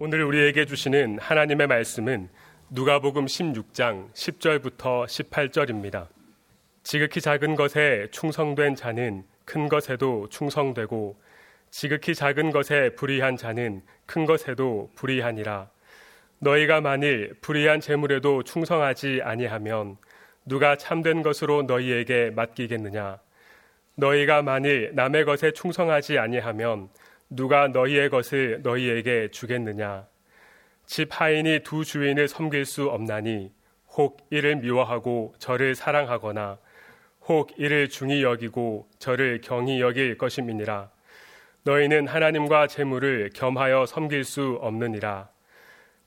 오늘 우리에게 주시는 하나님의 말씀은 누가복음 16장 10절부터 18절입니다. 지극히 작은 것에 충성된 자는 큰 것에도 충성되고 지극히 작은 것에 불의한 자는 큰 것에도 불의하니라. 너희가 만일 불의한 재물에도 충성하지 아니하면 누가 참된 것으로 너희에게 맡기겠느냐? 너희가 만일 남의 것에 충성하지 아니하면 누가 너희의 것을 너희에게 주겠느냐? 집 하인이 두 주인을 섬길 수 없나니 혹 이를 미워하고 저를 사랑하거나 혹 이를 중히 여기고 저를 경히 여길 것임이니라. 너희는 하나님과 재물을 겸하여 섬길 수 없느니라.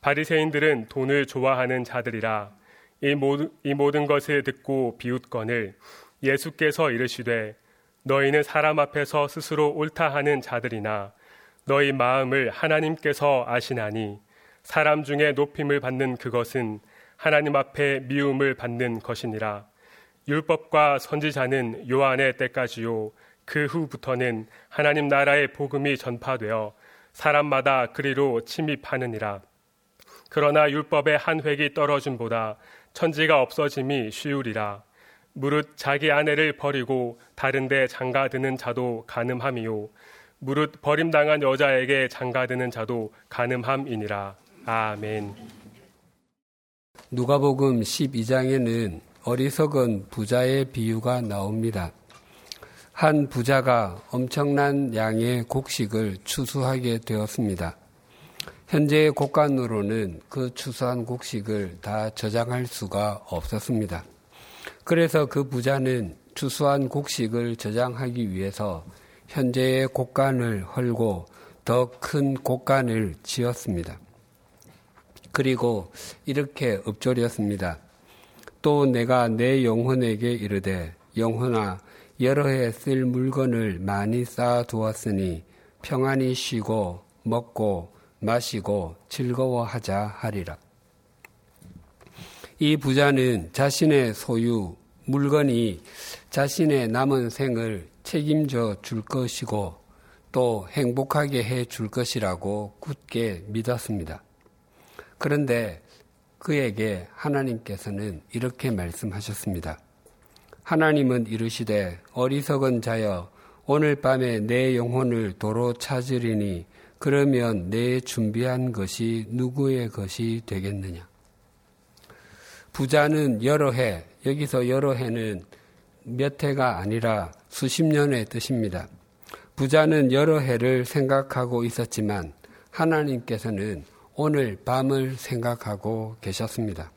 바리새인들은 돈을 좋아하는 자들이라 이 모든, 이 모든 것을 듣고 비웃건을 예수께서 이르시되 너희는 사람 앞에서 스스로 옳다 하는 자들이나 너희 마음을 하나님께서 아시나니 사람 중에 높임을 받는 그것은 하나님 앞에 미움을 받는 것이니라. 율법과 선지자는 요한의 때까지요. 그 후부터는 하나님 나라의 복음이 전파되어 사람마다 그리로 침입하느니라. 그러나 율법의 한 획이 떨어짐보다 천지가 없어짐이 쉬우리라. 무릇 자기 아내를 버리고 다른데 장가드는 자도 가늠함이요 무릇 버림당한 여자에게 장가드는 자도 가늠함이니라. 아멘. 누가복음 12장에는 어리석은 부자의 비유가 나옵니다. 한 부자가 엄청난 양의 곡식을 추수하게 되었습니다. 현재의 곡간으로는 그 추수한 곡식을 다 저장할 수가 없었습니다. 그래서 그 부자는 추수한 곡식을 저장하기 위해서 현재의 곡간을 헐고 더 큰 곡간을 지었습니다. 그리고 이렇게 읊조렸습니다. 또 내가 내 영혼에게 이르되 영혼아 여러 해 쓸 물건을 많이 쌓아 두었으니 평안히 쉬고 먹고 마시고 즐거워하자 하리라. 이 부자는 자신의 소유, 물건이 자신의 남은 생을 책임져 줄 것이고 또 행복하게 해 줄 것이라고 굳게 믿었습니다. 그런데 그에게 하나님께서는 이렇게 말씀하셨습니다. 하나님은 이르시되 어리석은 자여 오늘 밤에 내 영혼을 도로 찾으리니 그러면 내 준비한 것이 누구의 것이 되겠느냐? 부자는 여러 해, 여기서 여러 해는 몇 해가 아니라 수십 년의 뜻입니다. 부자는 여러 해를 생각하고 있었지만 하나님께서는 오늘 밤을 생각하고 계셨습니다.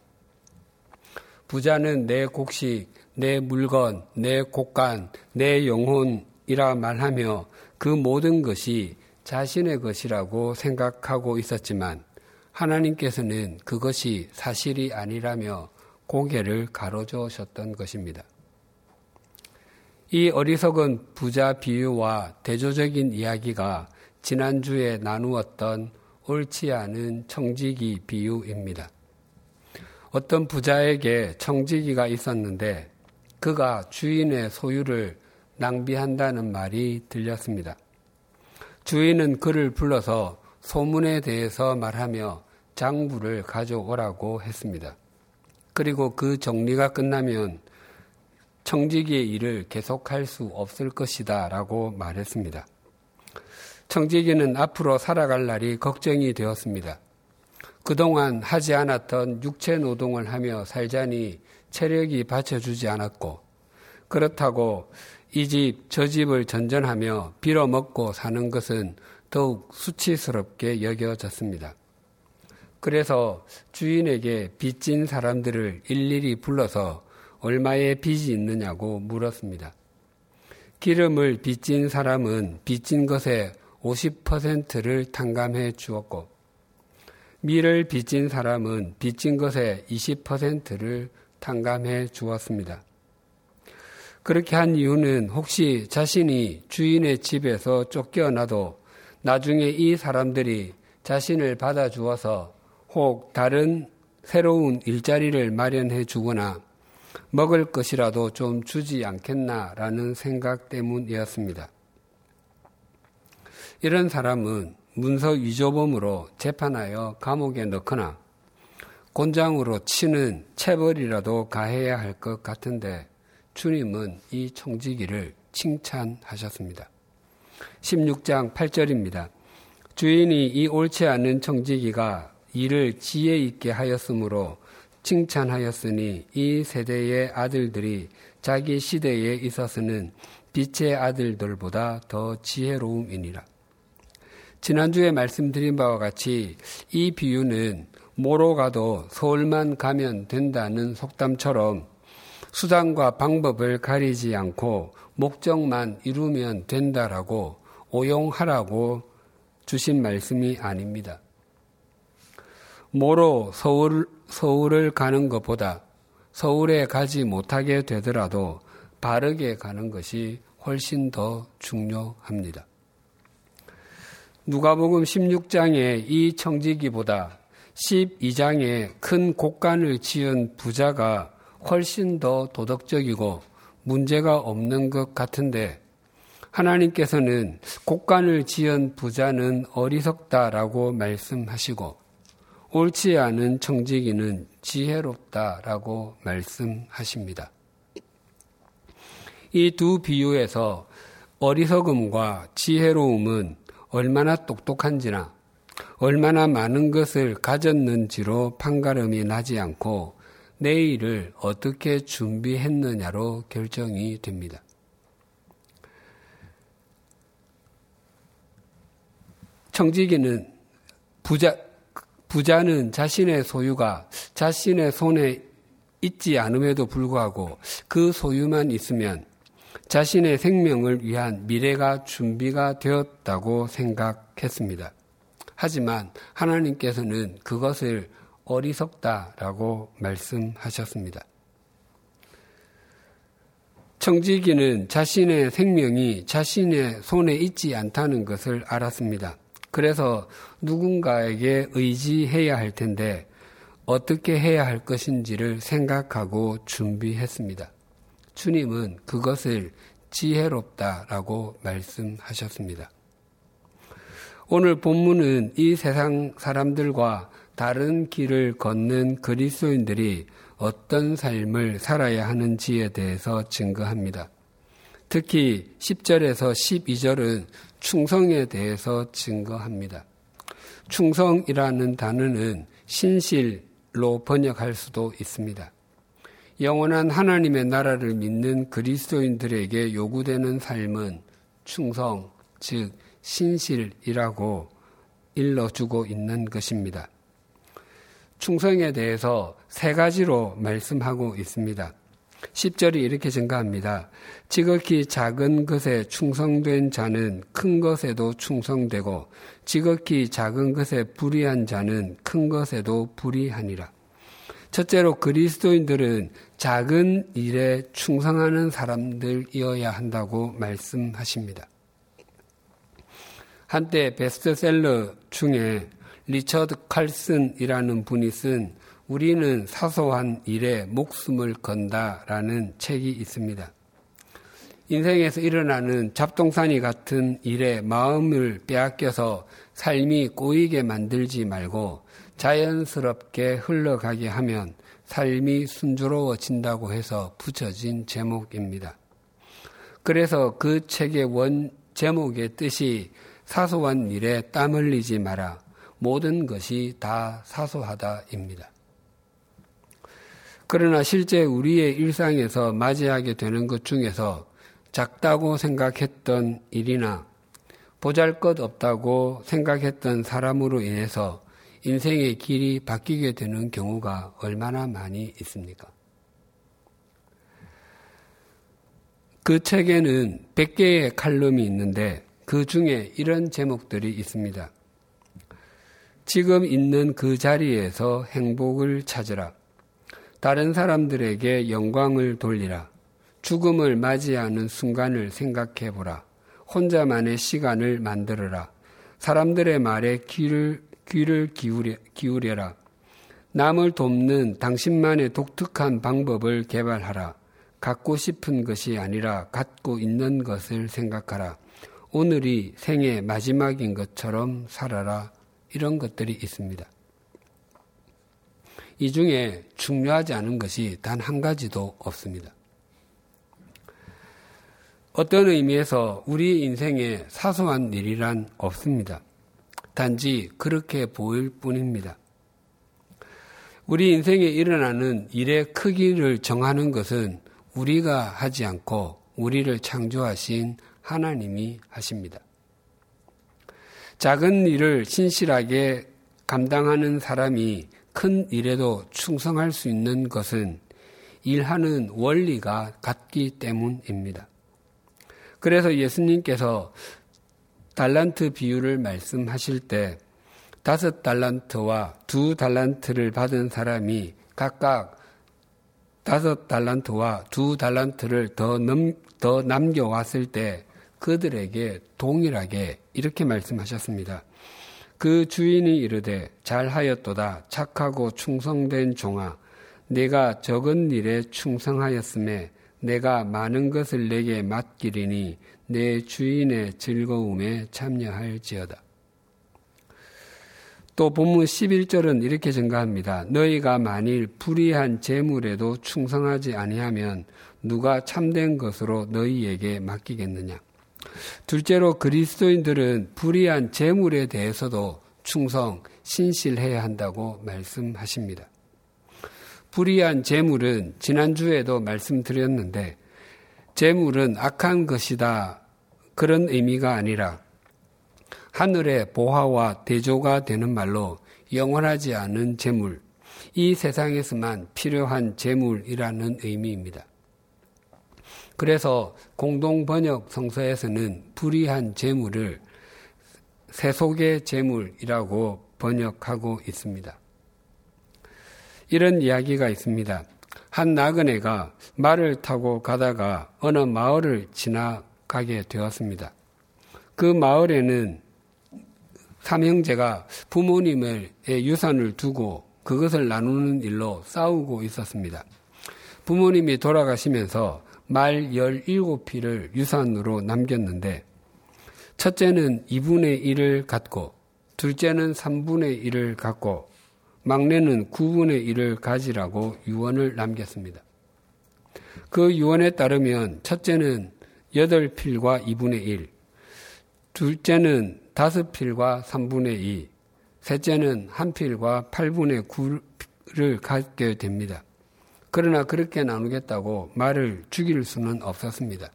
부자는 내 곡식, 내 물건, 내 곡간, 내 영혼이라 말하며 그 모든 것이 자신의 것이라고 생각하고 있었지만 하나님께서는 그것이 사실이 아니라며 고개를 가로저으셨던 것입니다. 이 어리석은 부자 비유와 대조적인 이야기가 지난주에 나누었던 옳지 않은 청지기 비유입니다. 어떤 부자에게 청지기가 있었는데 그가 주인의 소유를 낭비한다는 말이 들렸습니다. 주인은 그를 불러서 소문에 대해서 말하며 장부를 가져오라고 했습니다. 그리고 그 정리가 끝나면 청지기의 일을 계속할 수 없을 것이다 라고 말했습니다. 청지기는 앞으로 살아갈 날이 걱정이 되었습니다. 그동안 하지 않았던 육체 노동을 하며 살자니 체력이 받쳐주지 않았고, 그렇다고 이 집, 저 집을 전전하며 빌어먹고 사는 것은 더욱 수치스럽게 여겨졌습니다. 그래서 주인에게 빚진 사람들을 일일이 불러서 얼마의 빚이 있느냐고 물었습니다. 기름을 빚진 사람은 빚진 것의 50%를 탕감해 주었고, 밀을 빚진 사람은 빚진 것의 20%를 탕감해 주었습니다. 그렇게 한 이유는 혹시 자신이 주인의 집에서 쫓겨나도 나중에 이 사람들이 자신을 받아주어서 혹 다른 새로운 일자리를 마련해 주거나 먹을 것이라도 좀 주지 않겠나라는 생각 때문이었습니다. 이런 사람은 문서 위조범으로 재판하여 감옥에 넣거나 곤장으로 치는 체벌이라도 가해야 할 것 같은데 주님은 이 청지기를 칭찬하셨습니다. 16장 8절입니다. 주인이 이 옳지 않은 청지기가 이를 지혜 있게 하였으므로 칭찬하였으니 이 세대의 아들들이 자기 시대에 있어서는 빛의 아들들보다 더 지혜로움이니라. 지난주에 말씀드린 바와 같이 이 비유는 모로 가도 서울만 가면 된다는 속담처럼 수단과 방법을 가리지 않고 목적만 이루면 된다라고 오용하라고 주신 말씀이 아닙니다. 모로 서울, 서울을 가는 것보다 서울에 가지 못하게 되더라도 바르게 가는 것이 훨씬 더 중요합니다. 누가복음 16장의 이 청지기보다 12장에 큰 곡간을 지은 부자가 훨씬 더 도덕적이고 문제가 없는 것 같은데 하나님께서는 곡간을 지은 부자는 어리석다라고 말씀하시고 옳지 않은 청지기는 지혜롭다라고 말씀하십니다. 이 두 비유에서 어리석음과 지혜로움은 얼마나 똑똑한지나 얼마나 많은 것을 가졌는지로 판가름이 나지 않고 내일을 어떻게 준비했느냐로 결정이 됩니다. 청지기는 부자, 부자는 자신의 소유가 자신의 손에 있지 않음에도 불구하고 그 소유만 있으면 자신의 생명을 위한 미래가 준비가 되었다고 생각했습니다. 하지만 하나님께서는 그것을 어리석다라고 말씀하셨습니다. 청지기는 자신의 생명이 자신의 손에 있지 않다는 것을 알았습니다. 그래서 누군가에게 의지해야 할 텐데 어떻게 해야 할 것인지를 생각하고 준비했습니다. 주님은 그것을 지혜롭다라고 말씀하셨습니다. 오늘 본문은 이 세상 사람들과 다른 길을 걷는 그리스도인들이 어떤 삶을 살아야 하는지에 대해서 증거합니다. 특히 10절에서 12절은 충성에 대해서 증거합니다. 충성이라는 단어는 신실로 번역할 수도 있습니다. 영원한 하나님의 나라를 믿는 그리스도인들에게 요구되는 삶은 충성, 즉 신실이라고 일러주고 있는 것입니다. 충성에 대해서 세 가지로 말씀하고 있습니다. 10절이 이렇게 증가합니다. 지극히 작은 것에 충성된 자는 큰 것에도 충성되고 지극히 작은 것에 불의한 자는 큰 것에도 불의하니라. 첫째로 그리스도인들은 작은 일에 충성하는 사람들이어야 한다고 말씀하십니다. 한때 베스트셀러 중에 리처드 칼슨이라는 분이 쓴 우리는 사소한 일에 목숨을 건다라는 책이 있습니다. 인생에서 일어나는 잡동사니 같은 일에 마음을 빼앗겨서 삶이 꼬이게 만들지 말고 자연스럽게 흘러가게 하면 삶이 순조로워진다고 해서 붙여진 제목입니다. 그래서 그 책의 원 제목의 뜻이 사소한 일에 땀 흘리지 마라. 모든 것이 다 사소하다입니다. 그러나 실제 우리의 일상에서 맞이하게 되는 것 중에서 작다고 생각했던 일이나 보잘 것 없다고 생각했던 사람으로 인해서 인생의 길이 바뀌게 되는 경우가 얼마나 많이 있습니까? 그 책에는 100개의 칼럼이 있는데 그 중에 이런 제목들이 있습니다. 지금 있는 그 자리에서 행복을 찾으라. 다른 사람들에게 영광을 돌리라. 죽음을 맞이하는 순간을 생각해 보라. 혼자만의 시간을 만들어라. 사람들의 말에 귀를, 귀를 기울여, 기울여라. 남을 돕는 당신만의 독특한 방법을 개발하라. 갖고 싶은 것이 아니라 갖고 있는 것을 생각하라. 오늘이 생의 마지막인 것처럼 살아라. 이런 것들이 있습니다. 이 중에 중요하지 않은 것이 단 한 가지도 없습니다. 어떤 의미에서 우리 인생에 사소한 일이란 없습니다. 단지 그렇게 보일 뿐입니다. 우리 인생에 일어나는 일의 크기를 정하는 것은 우리가 하지 않고 우리를 창조하신 하나님이 하십니다. 작은 일을 신실하게 감당하는 사람이 큰 일에도 충성할 수 있는 것은 일하는 원리가 같기 때문입니다. 그래서 예수님께서 달란트 비유를 말씀하실 때 다섯 달란트와 두 달란트를 받은 사람이 각각 다섯 달란트와 두 달란트를 더, 넘, 더 남겨왔을 때 그들에게 동일하게 이렇게 말씀하셨습니다. 그 주인이 이르되 잘하였도다 착하고 충성된 종아 내가 적은 일에 충성하였음에 내가 많은 것을 내게 맡기리니 내 주인의 즐거움에 참여할지어다. 또 본문 11절은 이렇게 증가합니다. 너희가 만일 불의한 재물에도 충성하지 아니하면 누가 참된 것으로 너희에게 맡기겠느냐? 둘째로 그리스도인들은 불의한 재물에 대해서도 충성, 신실해야 한다고 말씀하십니다. 불의한 재물은 지난주에도 말씀드렸는데 재물은 악한 것이다 그런 의미가 아니라 하늘의 보화와 대조가 되는 말로 영원하지 않은 재물, 이 세상에서만 필요한 재물이라는 의미입니다. 그래서 공동 번역 성서에서는 불의한 재물을 세속의 재물이라고 번역하고 있습니다. 이런 이야기가 있습니다. 한 나그네가 말을 타고 가다가 어느 마을을 지나가게 되었습니다. 그 마을에는 삼형제가 부모님의 유산을 두고 그것을 나누는 일로 싸우고 있었습니다. 부모님이 돌아가시면서 말 17피를 유산으로 남겼는데 첫째는 2분의 1을 갖고 둘째는 3분의 1을 갖고 막내는 9분의 1을 가지라고 유언을 남겼습니다. 그 유언에 따르면 첫째는 8필과 2분의 1, 둘째는 5필과 3분의 2, 셋째는 1필과 8분의 9를 갖게 됩니다. 그러나 그렇게 나누겠다고 말을 죽일 수는 없었습니다.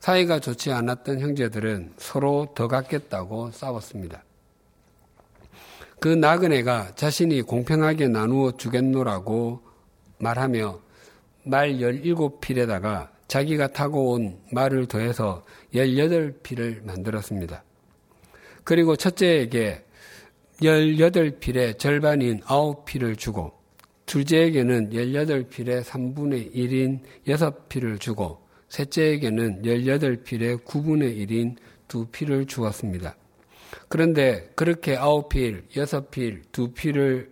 사이가 좋지 않았던 형제들은 서로 더 갖겠다고 싸웠습니다. 그 나그네가 자신이 공평하게 나누어 주겠노라고 말하며 말 17필에다가 자기가 타고 온 말을 더해서 18필을 만들었습니다. 그리고 첫째에게 18필의 절반인 9필을 주고 둘째에게는 18필의 3분의 1인 6필을 주고 셋째에게는 18필의 9분의 1인 2필을 주었습니다. 그런데 그렇게 아홉 필, 여섯 필, 두 필을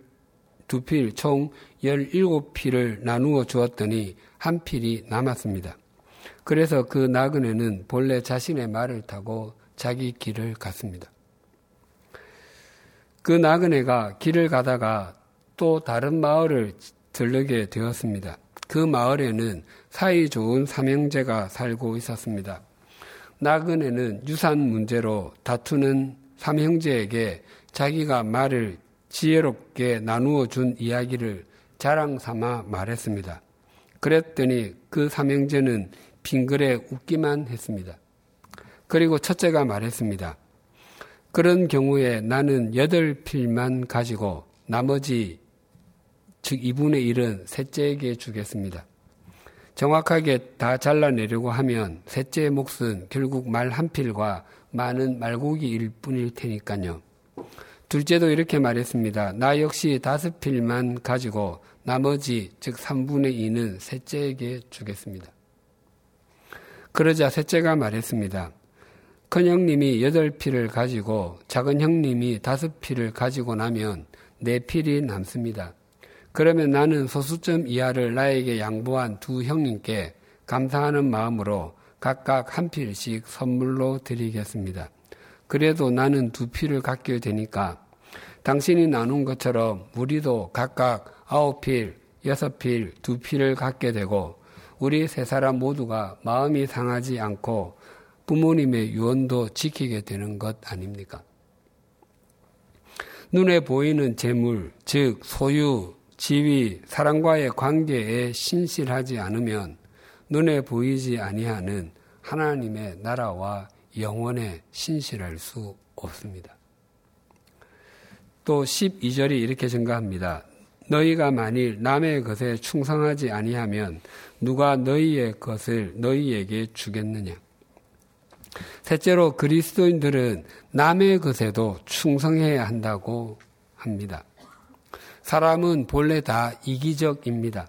두 필, 총 17필을 나누어 주었더니 한 필이 남았습니다. 그래서 그 나그네는 본래 자신의 말을 타고 자기 길을 갔습니다. 그 나그네가 길을 가다가 또 다른 마을을 들르게 되었습니다. 그 마을에는 사이 좋은 삼형제가 살고 있었습니다. 나그네는 유산 문제로 다투는 삼형제에게 자기가 말을 지혜롭게 나누어 준 이야기를 자랑 삼아 말했습니다. 그랬더니 그 삼형제는 빙글에 웃기만 했습니다. 그리고 첫째가 말했습니다. 그런 경우에 나는 여덟 필만 가지고 나머지 즉 2분의 1은 셋째에게 주겠습니다. 정확하게 다 잘라내려고 하면 셋째의 몫은 결국 말 한 필과 많은 말고기일 뿐일 테니까요. 둘째도 이렇게 말했습니다. 나 역시 다섯 필만 가지고 나머지 즉 3분의 2는 셋째에게 주겠습니다. 그러자 셋째가 말했습니다. 큰 형님이 여덟 필을 가지고 작은 형님이 다섯 필을 가지고 나면 네 필이 남습니다. 그러면 나는 소수점 이하를 나에게 양보한 두 형님께 감사하는 마음으로 각각 한 필씩 선물로 드리겠습니다. 그래도 나는 두 필을 갖게 되니까 당신이 나눈 것처럼 우리도 각각 아홉 필, 여섯 필, 두 필을 갖게 되고 우리 세 사람 모두가 마음이 상하지 않고 부모님의 유언도 지키게 되는 것 아닙니까? 눈에 보이는 재물, 즉 소유, 지위, 사랑과의 관계에 신실하지 않으면 눈에 보이지 아니하는 하나님의 나라와 영원에 신실할 수 없습니다. 또 12절이 이렇게 증가합니다. 너희가 만일 남의 것에 충성하지 아니하면 누가 너희의 것을 너희에게 주겠느냐? 셋째로 그리스도인들은 남의 것에도 충성해야 한다고 합니다. 사람은 본래 다 이기적입니다.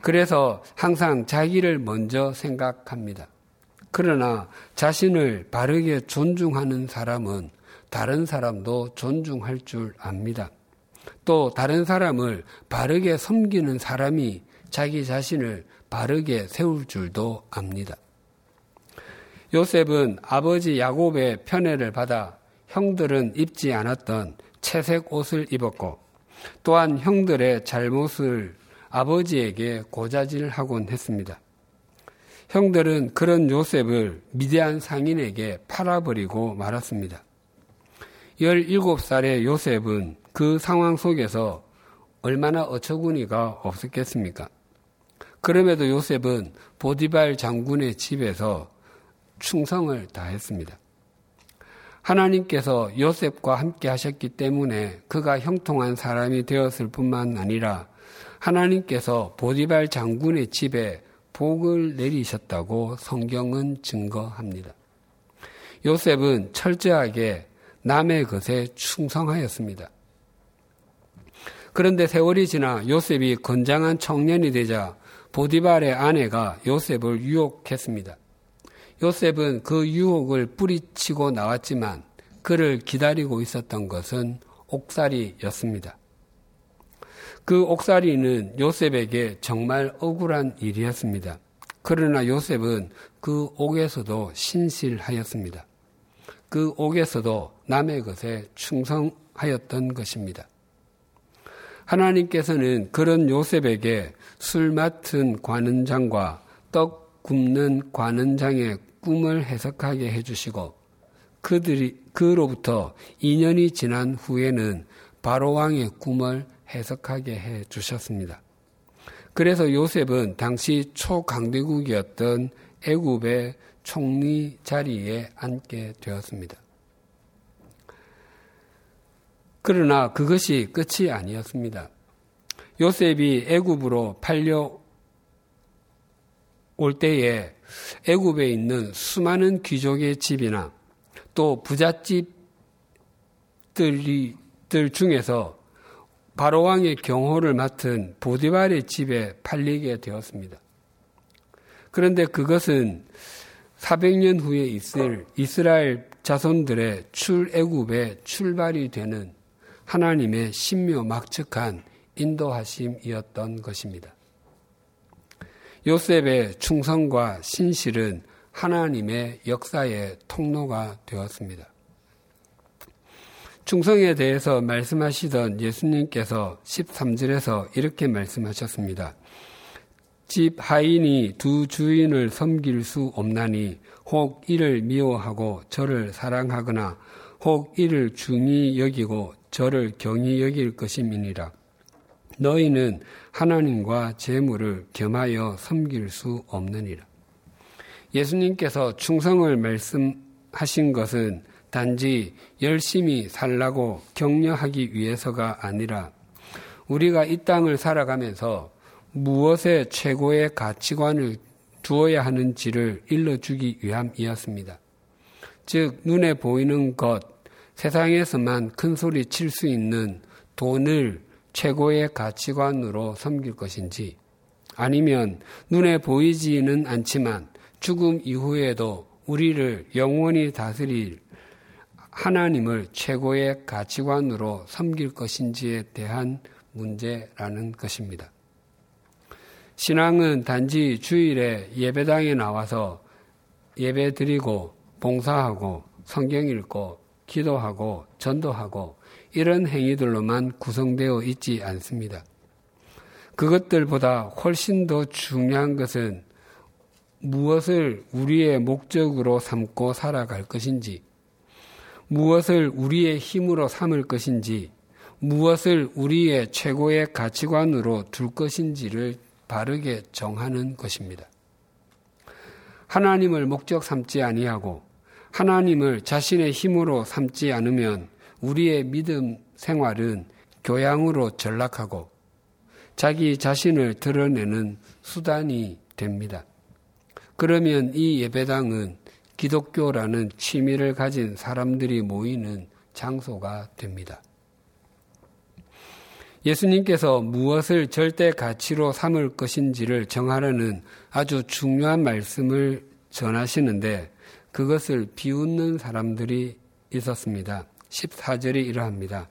그래서 항상 자기를 먼저 생각합니다. 그러나 자신을 바르게 존중하는 사람은 다른 사람도 존중할 줄 압니다. 또 다른 사람을 바르게 섬기는 사람이 자기 자신을 바르게 세울 줄도 압니다. 요셉은 아버지 야곱의 편애를 받아 형들은 입지 않았던 채색 옷을 입었고 또한 형들의 잘못을 아버지에게 고자질하곤 했습니다. 형들은 그런 요셉을 미대한 상인에게 팔아버리고 말았습니다. 17살의 요셉은 그 상황 속에서 얼마나 어처구니가 없었겠습니까? 그럼에도 요셉은 보디발 장군의 집에서 충성을 다했습니다. 하나님께서 요셉과 함께 하셨기 때문에 그가 형통한 사람이 되었을 뿐만 아니라 하나님께서 보디발 장군의 집에 복을 내리셨다고 성경은 증거합니다. 요셉은 철저하게 남의 것에 충성하였습니다. 그런데 세월이 지나 요셉이 건장한 청년이 되자 보디발의 아내가 요셉을 유혹했습니다. 요셉은 그 유혹을 뿌리치고 나왔지만 그를 기다리고 있었던 것은 옥살이였습니다. 그 옥살이는 요셉에게 정말 억울한 일이었습니다. 그러나 요셉은 그 옥에서도 신실하였습니다. 그 옥에서도 남의 것에 충성하였던 것입니다. 하나님께서는 그런 요셉에게 술 맡은 관은장과 떡 굽는 관은장의 꿈을 해석하게 해주시고 그들이 그로부터 2년이 지난 후에는 바로 왕의 꿈을 해석하게 해 주셨습니다. 그래서 요셉은 당시 초강대국이었던 애굽의 총리 자리에 앉게 되었습니다. 그러나 그것이 끝이 아니었습니다. 요셉이 애굽으로 팔려 올 때에 애굽에 있는 수많은 귀족의 집이나 또 부잣집들 중에서 바로 왕의 경호를 맡은 보디발의 집에 팔리게 되었습니다. 그런데 그것은 400년 후에 있을 이스라엘 자손들의 출애굽의 출발이 되는 하나님의 신묘 막측한 인도하심이었던 것입니다. 요셉의 충성과 신실은 하나님의 역사의 통로가 되었습니다. 충성에 대해서 말씀하시던 예수님께서 13절에서 이렇게 말씀하셨습니다. 집 하인이 두 주인을 섬길 수 없나니 혹 이를 미워하고 저를 사랑하거나 혹 이를 중히 여기고 저를 경히 여길 것임이니라. 너희는 하나님과 재물을 겸하여 섬길 수 없느니라. 예수님께서 충성을 말씀하신 것은 단지 열심히 살라고 격려하기 위해서가 아니라 우리가 이 땅을 살아가면서 무엇에 최고의 가치관을 두어야 하는지를 일러주기 위함이었습니다. 즉, 눈에 보이는 것, 세상에서만 큰 소리 칠 수 있는 돈을 최고의 가치관으로 섬길 것인지, 아니면 눈에 보이지는 않지만 죽음 이후에도 우리를 영원히 다스릴 하나님을 최고의 가치관으로 섬길 것인지에 대한 문제라는 것입니다. 신앙은 단지 주일에 예배당에 나와서 예배 드리고 봉사하고 성경 읽고 기도하고 전도하고 이런 행위들로만 구성되어 있지 않습니다. 그것들보다 훨씬 더 중요한 것은 무엇을 우리의 목적으로 삼고 살아갈 것인지, 무엇을 우리의 힘으로 삼을 것인지, 무엇을 우리의 최고의 가치관으로 둘 것인지를 바르게 정하는 것입니다. 하나님을 목적 삼지 아니하고 하나님을 자신의 힘으로 삼지 않으면 우리의 믿음 생활은 교양으로 전락하고 자기 자신을 드러내는 수단이 됩니다. 그러면 이 예배당은 기독교라는 취미를 가진 사람들이 모이는 장소가 됩니다. 예수님께서 무엇을 절대 가치로 삼을 것인지를 정하려는 아주 중요한 말씀을 전하시는데 그것을 비웃는 사람들이 있었습니다. 14절이 이러합니다.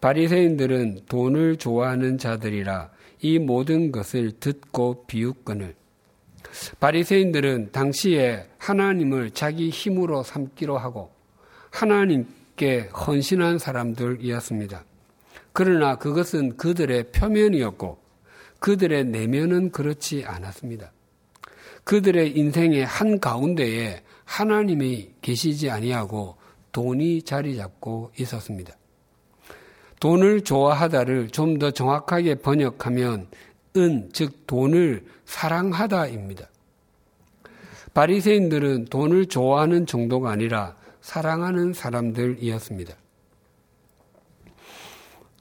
바리새인들은 돈을 좋아하는 자들이라 이 모든 것을 듣고 비웃거늘 바리새인들은 당시에 하나님을 자기 힘으로 삼기로 하고 하나님께 헌신한 사람들이었습니다. 그러나 그것은 그들의 표면이었고 그들의 내면은 그렇지 않았습니다. 그들의 인생의 한 가운데에 하나님이 계시지 아니하고 돈이 자리 잡고 있었습니다. 돈을 좋아하다를 좀 더 정확하게 번역하면 은, 즉 돈을 사랑하다입니다. 바리새인들은 돈을 좋아하는 정도가 아니라 사랑하는 사람들이었습니다.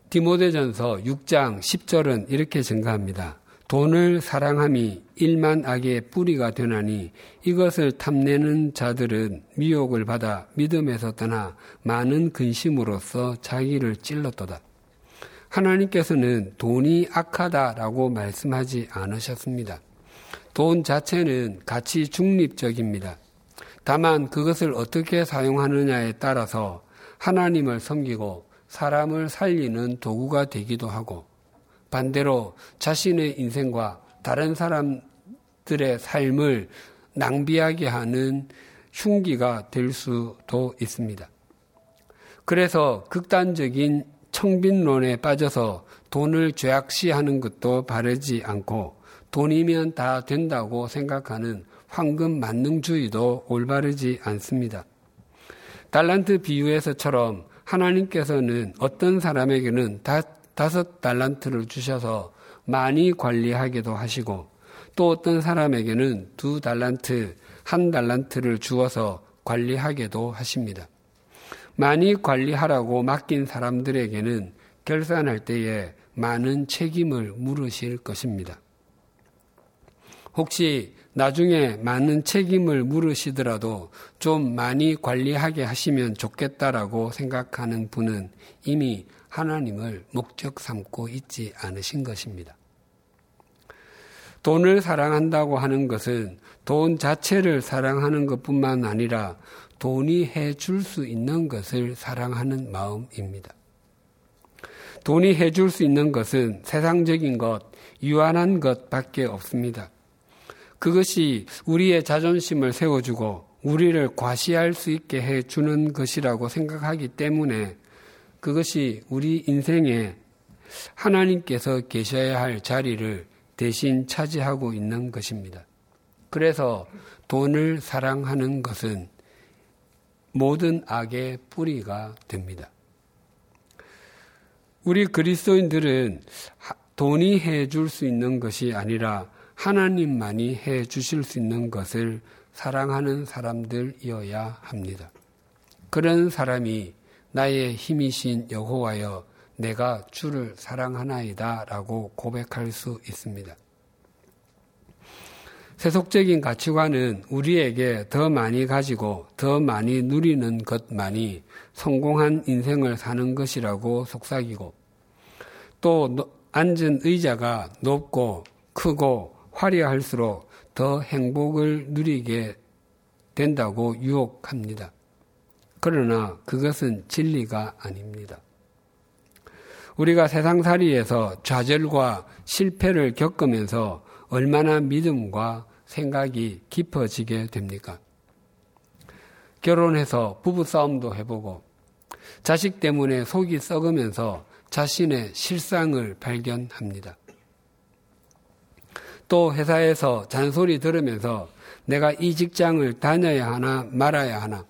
디모데전서 6장 10절은 이렇게 증가합니다. 돈을 사랑함이 일만 악의 뿌리가 되나니 이것을 탐내는 자들은 미혹을 받아 믿음에서 떠나 많은 근심으로써 자기를 찔렀도다. 하나님께서는 돈이 악하다라고 말씀하지 않으셨습니다. 돈 자체는 가치 중립적입니다. 다만 그것을 어떻게 사용하느냐에 따라서 하나님을 섬기고 사람을 살리는 도구가 되기도 하고 반대로 자신의 인생과 다른 사람들의 삶을 낭비하게 하는 흉기가 될 수도 있습니다. 그래서 극단적인 청빈론에 빠져서 돈을 죄악시하는 것도 바르지 않고 돈이면 다 된다고 생각하는 황금 만능주의도 올바르지 않습니다. 달란트 비유에서처럼 하나님께서는 어떤 사람에게는 다 다섯 달란트를 주셔서 많이 관리하기도 하시고 또 어떤 사람에게는 두 달란트, 한 달란트를 주어서 관리하게도 하십니다. 많이 관리하라고 맡긴 사람들에게는 결산할 때에 많은 책임을 물으실 것입니다. 혹시 나중에 많은 책임을 물으시더라도 좀 많이 관리하게 하시면 좋겠다라고 생각하는 분은 이미 하나님을 목적 삼고 있지 않으신 것입니다. 돈을 사랑한다고 하는 것은 돈 자체를 사랑하는 것뿐만 아니라 돈이 해줄 수 있는 것을 사랑하는 마음입니다. 돈이 해줄 수 있는 것은 세상적인 것, 유한한 것 밖에 없습니다. 그것이 우리의 자존심을 세워주고 우리를 과시할 수 있게 해 주는 것이라고 생각하기 때문에 그것이 우리 인생에 하나님께서 계셔야 할 자리를 대신 차지하고 있는 것입니다. 그래서 돈을 사랑하는 것은 모든 악의 뿌리가 됩니다. 우리 그리스도인들은 돈이 해줄 수 있는 것이 아니라 하나님만이 해 주실 수 있는 것을 사랑하는 사람들이어야 합니다. 그런 사람이 나의 힘이신 여호와여 내가 주를 사랑하나이다 라고 고백할 수 있습니다. 세속적인 가치관은 우리에게 더 많이 가지고 더 많이 누리는 것만이 성공한 인생을 사는 것이라고 속삭이고 또 앉은 의자가 높고 크고 화려할수록 더 행복을 누리게 된다고 유혹합니다. 그러나 그것은 진리가 아닙니다. 우리가 세상살이에서 좌절과 실패를 겪으면서 얼마나 믿음과 생각이 깊어지게 됩니까? 결혼해서 부부싸움도 해보고 자식 때문에 속이 썩으면서 자신의 실상을 발견합니다. 또 회사에서 잔소리 들으면서 내가 이 직장을 다녀야 하나 말아야 하나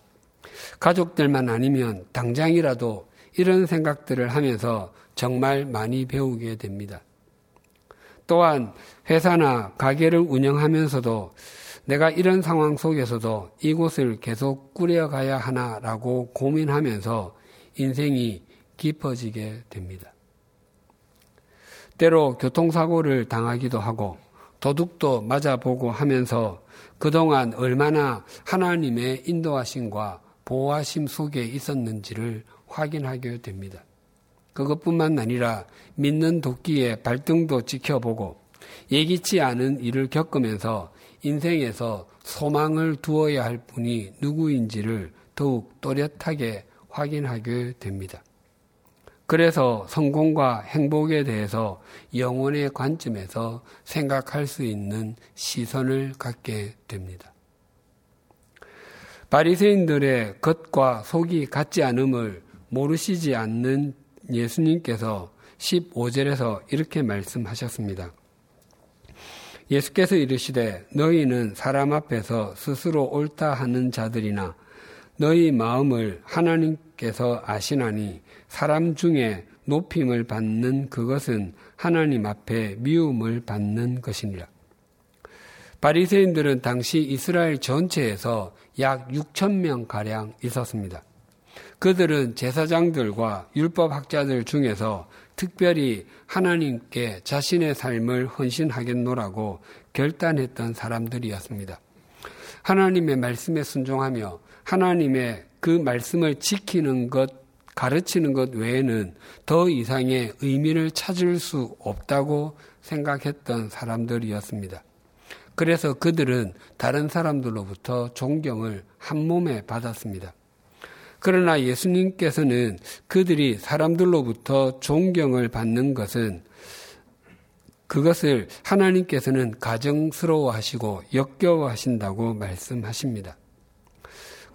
가족들만 아니면 당장이라도 이런 생각들을 하면서 정말 많이 배우게 됩니다. 또한 회사나 가게를 운영하면서도 내가 이런 상황 속에서도 이곳을 계속 꾸려가야 하나라고 고민하면서 인생이 깊어지게 됩니다. 때로 교통사고를 당하기도 하고 도둑도 맞아보고 하면서 그동안 얼마나 하나님의 인도하심과 보호하심 속에 있었는지를 확인하게 됩니다. 그것뿐만 아니라 믿는 도끼의 발등도 지켜보고 예기치 않은 일을 겪으면서 인생에서 소망을 두어야 할 분이 누구인지를 더욱 또렷하게 확인하게 됩니다. 그래서 성공과 행복에 대해서 영혼의 관점에서 생각할 수 있는 시선을 갖게 됩니다. 바리새인들의 겉과 속이 같지 않음을 모르시지 않는 예수님께서 15절에서 이렇게 말씀하셨습니다. 예수께서 이르시되 너희는 사람 앞에서 스스로 옳다 하는 자들이나 너희 마음을 하나님께서 아시나니 사람 중에 높임을 받는 그것은 하나님 앞에 미움을 받는 것이니라. 바리새인들은 당시 이스라엘 전체에서 약 6천 명 가량 있었습니다. 그들은 제사장들과 율법학자들 중에서 특별히 하나님께 자신의 삶을 헌신하겠노라고 결단했던 사람들이었습니다. 하나님의 말씀에 순종하며 하나님의 그 말씀을 지키는 것, 가르치는 것 외에는 더 이상의 의미를 찾을 수 없다고 생각했던 사람들이었습니다. 그래서 그들은 다른 사람들로부터 존경을 한 몸에 받았습니다. 그러나 예수님께서는 그들이 사람들로부터 존경을 받는 것은 그것을 하나님께서는 가정스러워 하시고 역겨워 하신다고 말씀하십니다.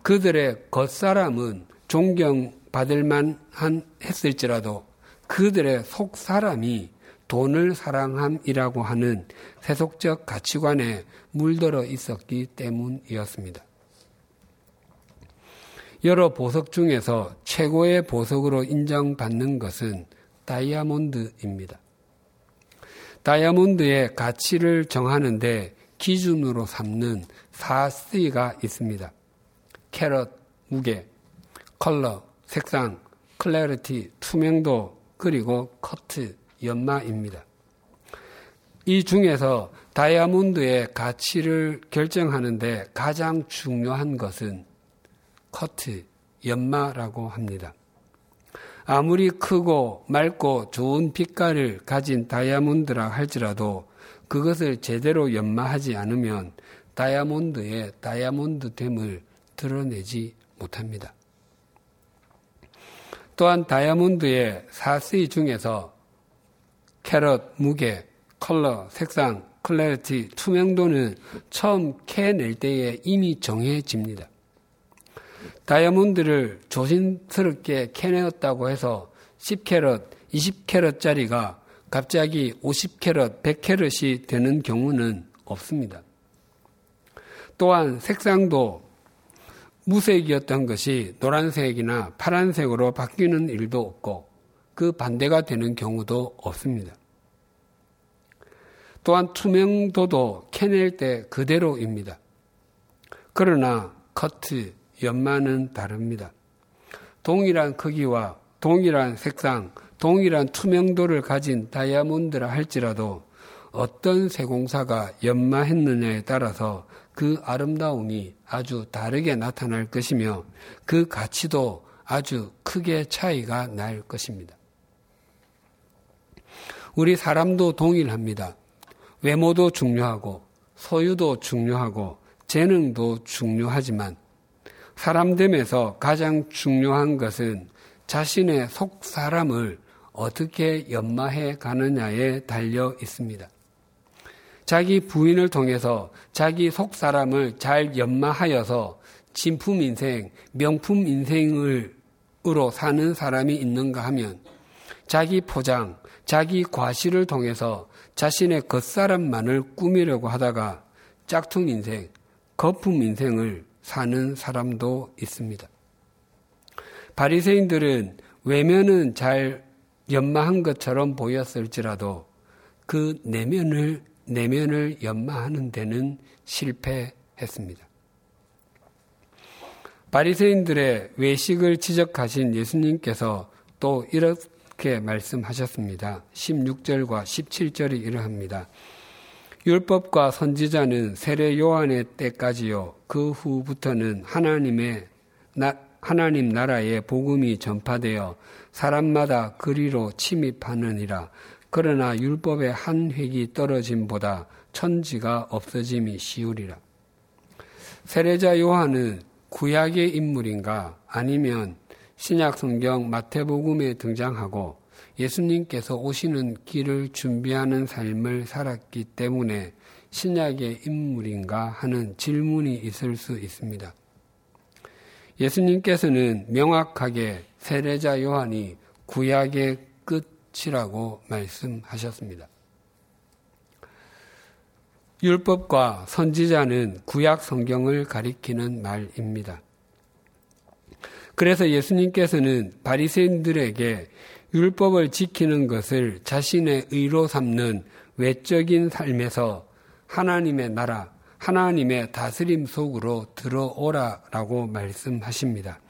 그들의 겉사람은 존경받을 만한 했을지라도 그들의 속사람이 돈을 사랑함이라고 하는 세속적 가치관에 물들어 있었기 때문이었습니다. 여러 보석 중에서 최고의 보석으로 인정받는 것은 다이아몬드입니다. 다이아몬드의 가치를 정하는데 기준으로 삼는 4C가 있습니다. 캐럿, 무게, 컬러, 색상, clarity, 투명도, 그리고 커트, 연마입니다. 이 중에서 다이아몬드의 가치를 결정하는데 가장 중요한 것은 커트, 연마라고 합니다. 아무리 크고 맑고 좋은 빛깔을 가진 다이아몬드라 할지라도 그것을 제대로 연마하지 않으면 다이아몬드의 다이아몬드됨을 드러내지 못합니다. 또한 다이아몬드의 4C 중에서 캐럿, 무게, 컬러, 색상, clarity, 투명도는 처음 캐낼 때에 이미 정해집니다. 다이아몬드를 조심스럽게 캐내었다고 해서 10캐럿, 20캐럿짜리가 갑자기 50캐럿, 100캐럿이 되는 경우는 없습니다. 또한 색상도 무색이었던 것이 노란색이나 파란색으로 바뀌는 일도 없고 그 반대가 되는 경우도 없습니다. 또한 투명도도 캐낼 때 그대로입니다. 그러나 커트, 연마는 다릅니다. 동일한 크기와 동일한 색상, 동일한 투명도를 가진 다이아몬드라 할지라도 어떤 세공사가 연마했느냐에 따라서 그 아름다움이 아주 다르게 나타날 것이며 그 가치도 아주 크게 차이가 날 것입니다. 우리 사람도 동일합니다. 외모도 중요하고 소유도 중요하고 재능도 중요하지만 사람됨에서 가장 중요한 것은 자신의 속 사람을 어떻게 연마해 가느냐에 달려 있습니다. 자기 부인을 통해서 자기 속 사람을 잘 연마하여서 진품 인생, 명품 인생으로 사는 사람이 있는가 하면 자기 포장, 자기 과시를 통해서 자신의 겉사람만을 꾸미려고 하다가 짝퉁 인생, 거품 인생을 사는 사람도 있습니다. 바리새인들은 외면은 잘 연마한 것처럼 보였을지라도 그 내면을 내면을 연마하는 데는 실패했습니다. 바리새인들의 외식을 지적하신 예수님께서 또 이렇 게 말씀하셨습니다. 16절과 17절이 이러합니다. 율법과 선지자는 세례 요한의 때까지요. 그 후부터는 하나님의 나, 하나님 나라의 복음이 전파되어 사람마다 그리로 침입하느니라. 그러나 율법의 한 획이 떨어짐보다 천지가 없어짐이 쉬우리라. 세례자 요한은 구약의 인물인가 아니면 신약 성경 마태복음에 등장하고 예수님께서 오시는 길을 준비하는 삶을 살았기 때문에 신약의 인물인가 하는 질문이 있을 수 있습니다. 예수님께서는 명확하게 세례자 요한이 구약의 끝이라고 말씀하셨습니다. 율법과 선지자는 구약 성경을 가리키는 말입니다. 그래서 예수님께서는 바리새인들에게 율법을 지키는 것을 자신의 의로 삼는 외적인 삶에서 하나님의 나라, 하나님의 다스림 속으로 들어오라라고 말씀하십니다.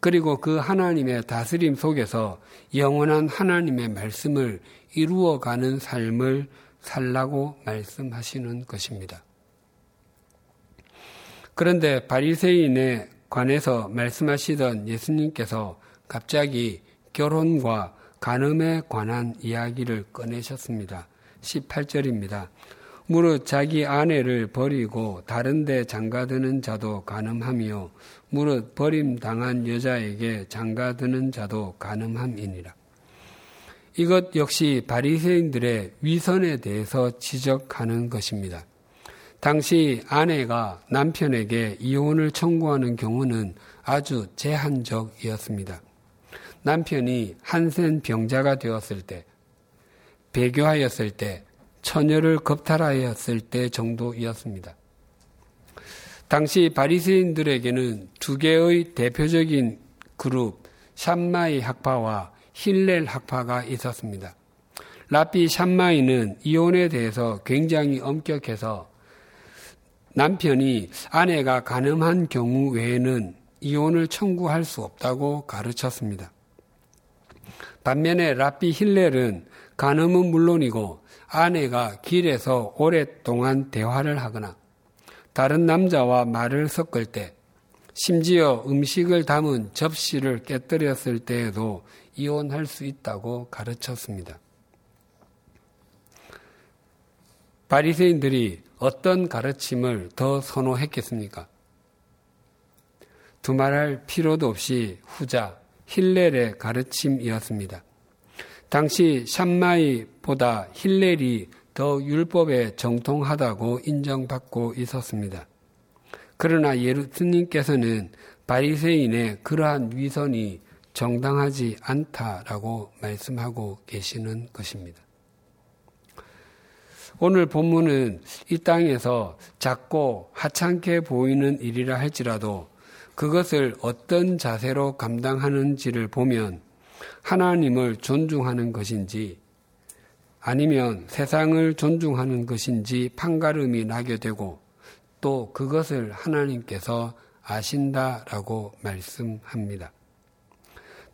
그리고 그 하나님의 다스림 속에서 영원한 하나님의 말씀을 이루어가는 삶을 살라고 말씀하시는 것입니다. 그런데 바리새인에 관해서 말씀하시던 예수님께서 갑자기 결혼과 간음에 관한 이야기를 꺼내셨습니다. 18절입니다. 무릇 자기 아내를 버리고 다른데 장가드는 자도 간음하며 무릇 버림당한 여자에게 장가드는 자도 간음함이니라. 이것 역시 바리새인들의 위선에 대해서 지적하는 것입니다. 당시 아내가 남편에게 이혼을 청구하는 경우는 아주 제한적이었습니다. 남편이 한센 병자가 되었을 때, 배교하였을 때, 처녀를 겁탈하였을 때 정도이었습니다. 당시 바리새인들에게는 두 개의 대표적인 그룹 샴마이 학파와 힐렐 학파가 있었습니다. 라피 샴마이는 이혼에 대해서 굉장히 엄격해서 남편이 아내가 가늠한 경우 외에는 이혼을 청구할 수 없다고 가르쳤습니다. 반면에 라피 힐렐은 간음은 물론이고 아내가 길에서 오랫동안 대화를 하거나 다른 남자와 말을 섞을 때 심지어 음식을 담은 접시를 깨뜨렸을 때에도 이혼할 수 있다고 가르쳤습니다. 바리새인들이 어떤 가르침을 더 선호했겠습니까? 두말할 필요도 없이 후자 힐렐의 가르침이었습니다. 당시 샴마이보다 힐렐이 더 율법에 정통하다고 인정받고 있었습니다. 그러나 예수님께서는 바리새인의 그러한 위선이 정당하지 않다라고 말씀하고 계시는 것입니다. 오늘 본문은 이 땅에서 작고 하찮게 보이는 일이라 할지라도 그것을 어떤 자세로 감당하는지를 보면 하나님을 존중하는 것인지 아니면 세상을 존중하는 것인지 판가름이 나게 되고 또 그것을 하나님께서 아신다라고 말씀합니다.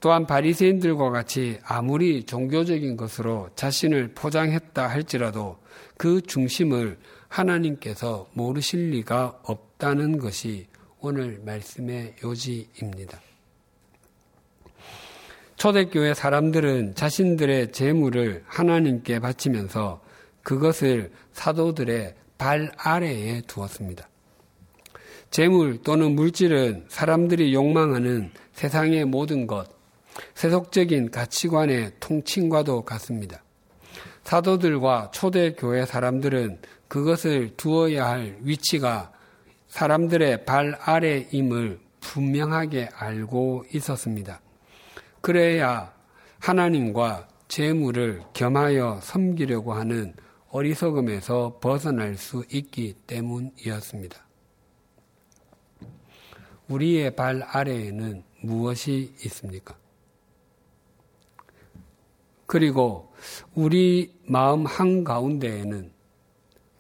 또한 바리새인들과 같이 아무리 종교적인 것으로 자신을 포장했다 할지라도 그 중심을 하나님께서 모르실 리가 없다는 것이 오늘 말씀의 요지입니다. 초대교회 사람들은 자신들의 재물을 하나님께 바치면서 그것을 사도들의 발 아래에 두었습니다. 재물 또는 물질은 사람들이 욕망하는 세상의 모든 것, 세속적인 가치관의 통칭과도 같습니다. 사도들과 초대교회 사람들은 그것을 두어야 할 위치가 사람들의 발 아래임을 분명하게 알고 있었습니다. 그래야 하나님과 재물을 겸하여 섬기려고 하는 어리석음에서 벗어날 수 있기 때문이었습니다. 우리의 발 아래에는 무엇이 있습니까? 그리고 우리 마음 한가운데에는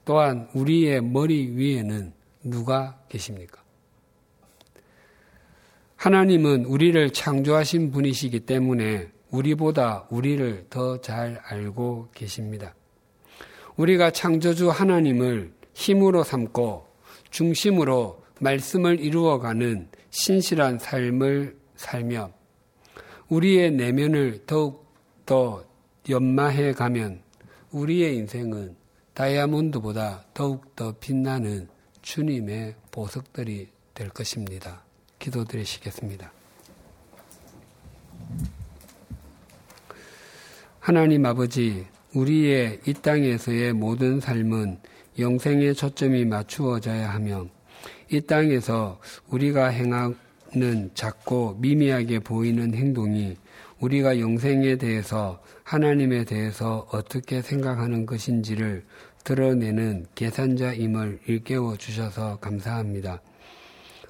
또한 우리의 머리 위에는 누가 계십니까? 하나님은 우리를 창조하신 분이시기 때문에 우리보다 우리를 더 잘 알고 계십니다. 우리가 창조주 하나님을 힘으로 삼고 중심으로 말씀을 이루어가는 신실한 삶을 살며 우리의 내면을 더욱 더 연마해 가면 우리의 인생은 다이아몬드보다 더욱 더 빛나는 주님의 보석들이 될 것입니다. 기도드리시겠습니다. 하나님 아버지, 우리의 이 땅에서의 모든 삶은 영생의 초점이 맞추어져야 하며 이 땅에서 우리가 행하는 작고 미미하게 보이는 행동이 우리가 영생에 대해서 하나님에 대해서 어떻게 생각하는 것인지를 드러내는 계산자임을 일깨워 주셔서 감사합니다.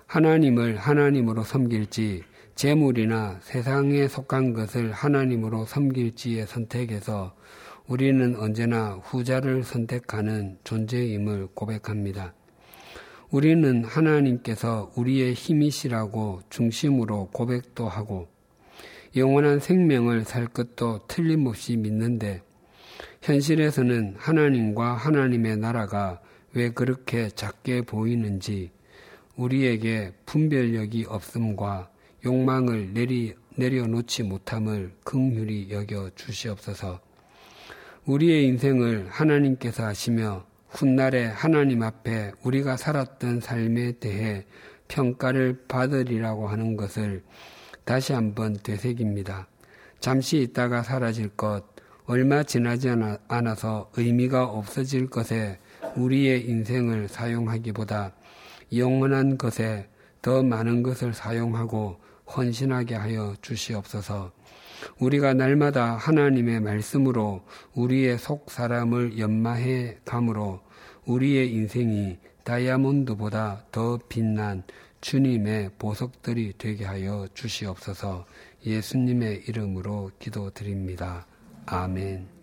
하나님을 하나님으로 섬길지 재물이나 세상에 속한 것을 하나님으로 섬길지의 선택에서 우리는 언제나 후자를 선택하는 존재임을 고백합니다. 우리는 하나님께서 우리의 힘이시라고 중심으로 고백도 하고 영원한 생명을 살 것도 틀림없이 믿는데 현실에서는 하나님과 하나님의 나라가 왜 그렇게 작게 보이는지 우리에게 분별력이 없음과 욕망을 내리, 내려놓지 못함을 긍휼히 여겨 주시옵소서. 우리의 인생을 하나님께서 하시며 훗날에 하나님 앞에 우리가 살았던 삶에 대해 평가를 받으리라고 하는 것을 다시 한번 되새깁니다. 잠시 있다가 사라질 것, 얼마 지나지 않아서 의미가 없어질 것에 우리의 인생을 사용하기보다 영원한 것에 더 많은 것을 사용하고 헌신하게 하여 주시옵소서. 우리가 날마다 하나님의 말씀으로 우리의 속 사람을 연마해 감으로 우리의 인생이 다이아몬드보다 더 빛난 주님의 보석들이 되게 하여 주시옵소서 예수님의 이름으로 기도드립니다. 아멘.